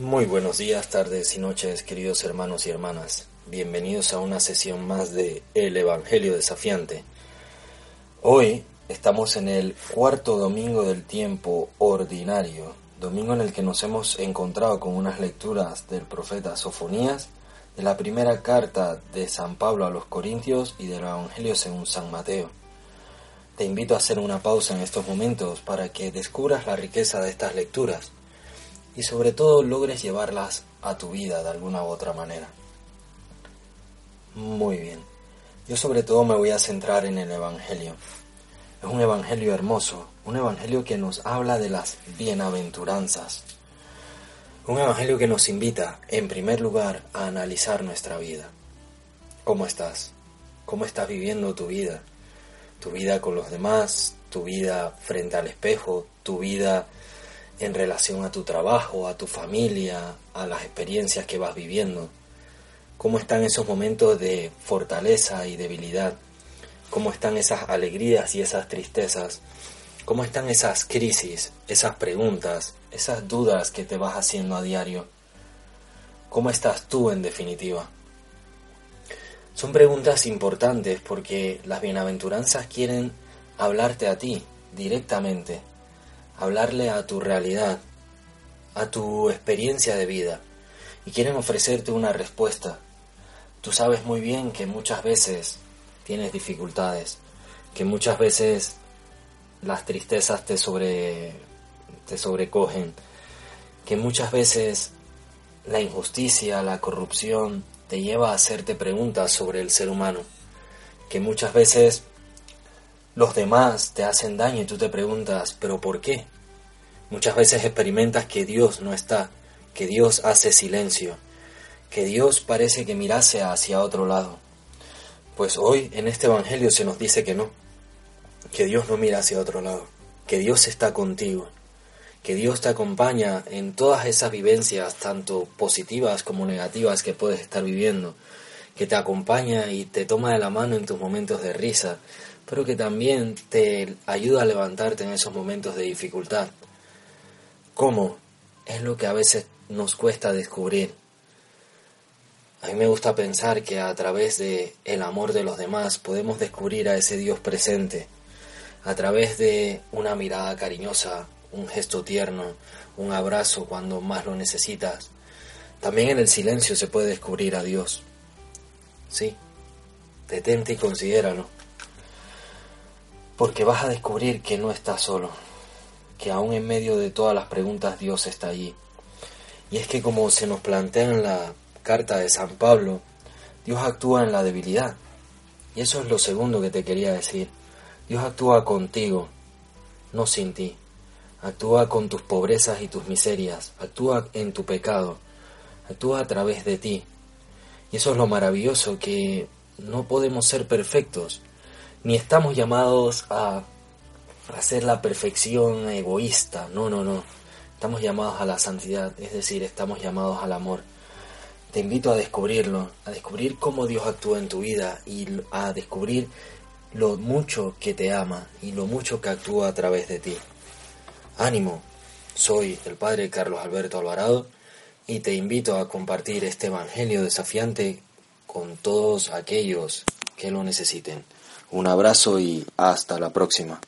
Muy buenos días, tardes y noches, queridos hermanos y hermanas. Bienvenidos a una sesión más de El Evangelio Desafiante. Hoy estamos en el cuarto domingo del tiempo ordinario, domingo en el que nos hemos encontrado con unas lecturas del profeta Sofonías, de la primera carta de San Pablo a los Corintios y del Evangelio según San Mateo. Te invito a hacer una pausa en estos momentos para que descubras la riqueza de estas lecturas y sobre todo logres llevarlas a tu vida de alguna u otra manera. Muy bien. Yo sobre todo me voy a centrar en el Evangelio. Es un Evangelio hermoso, un Evangelio que nos habla de las bienaventuranzas. Un Evangelio que nos invita, en primer lugar, a analizar nuestra vida. ¿Cómo estás? ¿Cómo estás viviendo tu vida? Tu vida con los demás, tu vida frente al espejo, tu vida en relación a tu trabajo, a tu familia, a las experiencias que vas viviendo. ¿Cómo están esos momentos de fortaleza y debilidad? ¿Cómo están esas alegrías y esas tristezas? ¿Cómo están esas crisis, esas preguntas, esas dudas que te vas haciendo a diario? ¿Cómo estás tú en definitiva? Son preguntas importantes porque las bienaventuranzas quieren hablarte a ti directamente hablarle a tu realidad, a tu experiencia de vida, y quieren ofrecerte una respuesta. Tú sabes muy bien que muchas veces tienes dificultades, que muchas veces las tristezas te, sobre, te sobrecogen, que muchas veces la injusticia, la corrupción te lleva a hacerte preguntas sobre el ser humano, que muchas veces los demás te hacen daño y tú te preguntas, ¿pero por qué? Muchas veces experimentas que Dios no está, que Dios hace silencio, que Dios parece que mirase hacia otro lado. Pues hoy en este Evangelio se nos dice que no, que Dios no mira hacia otro lado, que Dios está contigo, que Dios te acompaña en todas esas vivencias, tanto positivas como negativas que puedes estar viviendo, que te acompaña y te toma de la mano en tus momentos de risa, pero que también te ayuda a levantarte en esos momentos de dificultad. ¿Cómo? Es lo que a veces nos cuesta descubrir. A mí me gusta pensar que a través de el amor de los demás podemos descubrir a ese Dios presente, a través de una mirada cariñosa, un gesto tierno, un abrazo cuando más lo necesitas. También en el silencio se puede descubrir a Dios. Sí, detente y considéralo porque vas a descubrir que no estás solo, que aún en medio de todas las preguntas Dios está allí. Y es que como se nos plantea en la carta de San Pablo, Dios actúa en la debilidad. Y eso es lo segundo que te quería decir. Dios actúa contigo, no sin ti. Actúa con tus pobrezas y tus miserias. Actúa en tu pecado. Actúa a través de ti. Y eso es lo maravilloso, que no podemos ser perfectos, ni estamos llamados a hacer la perfección egoísta, no, no, no. Estamos llamados a la santidad, es decir, estamos llamados al amor. Te invito a descubrirlo, a descubrir cómo Dios actúa en tu vida y a descubrir lo mucho que te ama y lo mucho que actúa a través de ti. Ánimo, soy el Padre Carlos Alberto Alvarado y te invito a compartir este Evangelio desafiante con todos aquellos que lo necesiten. Un abrazo y hasta la próxima.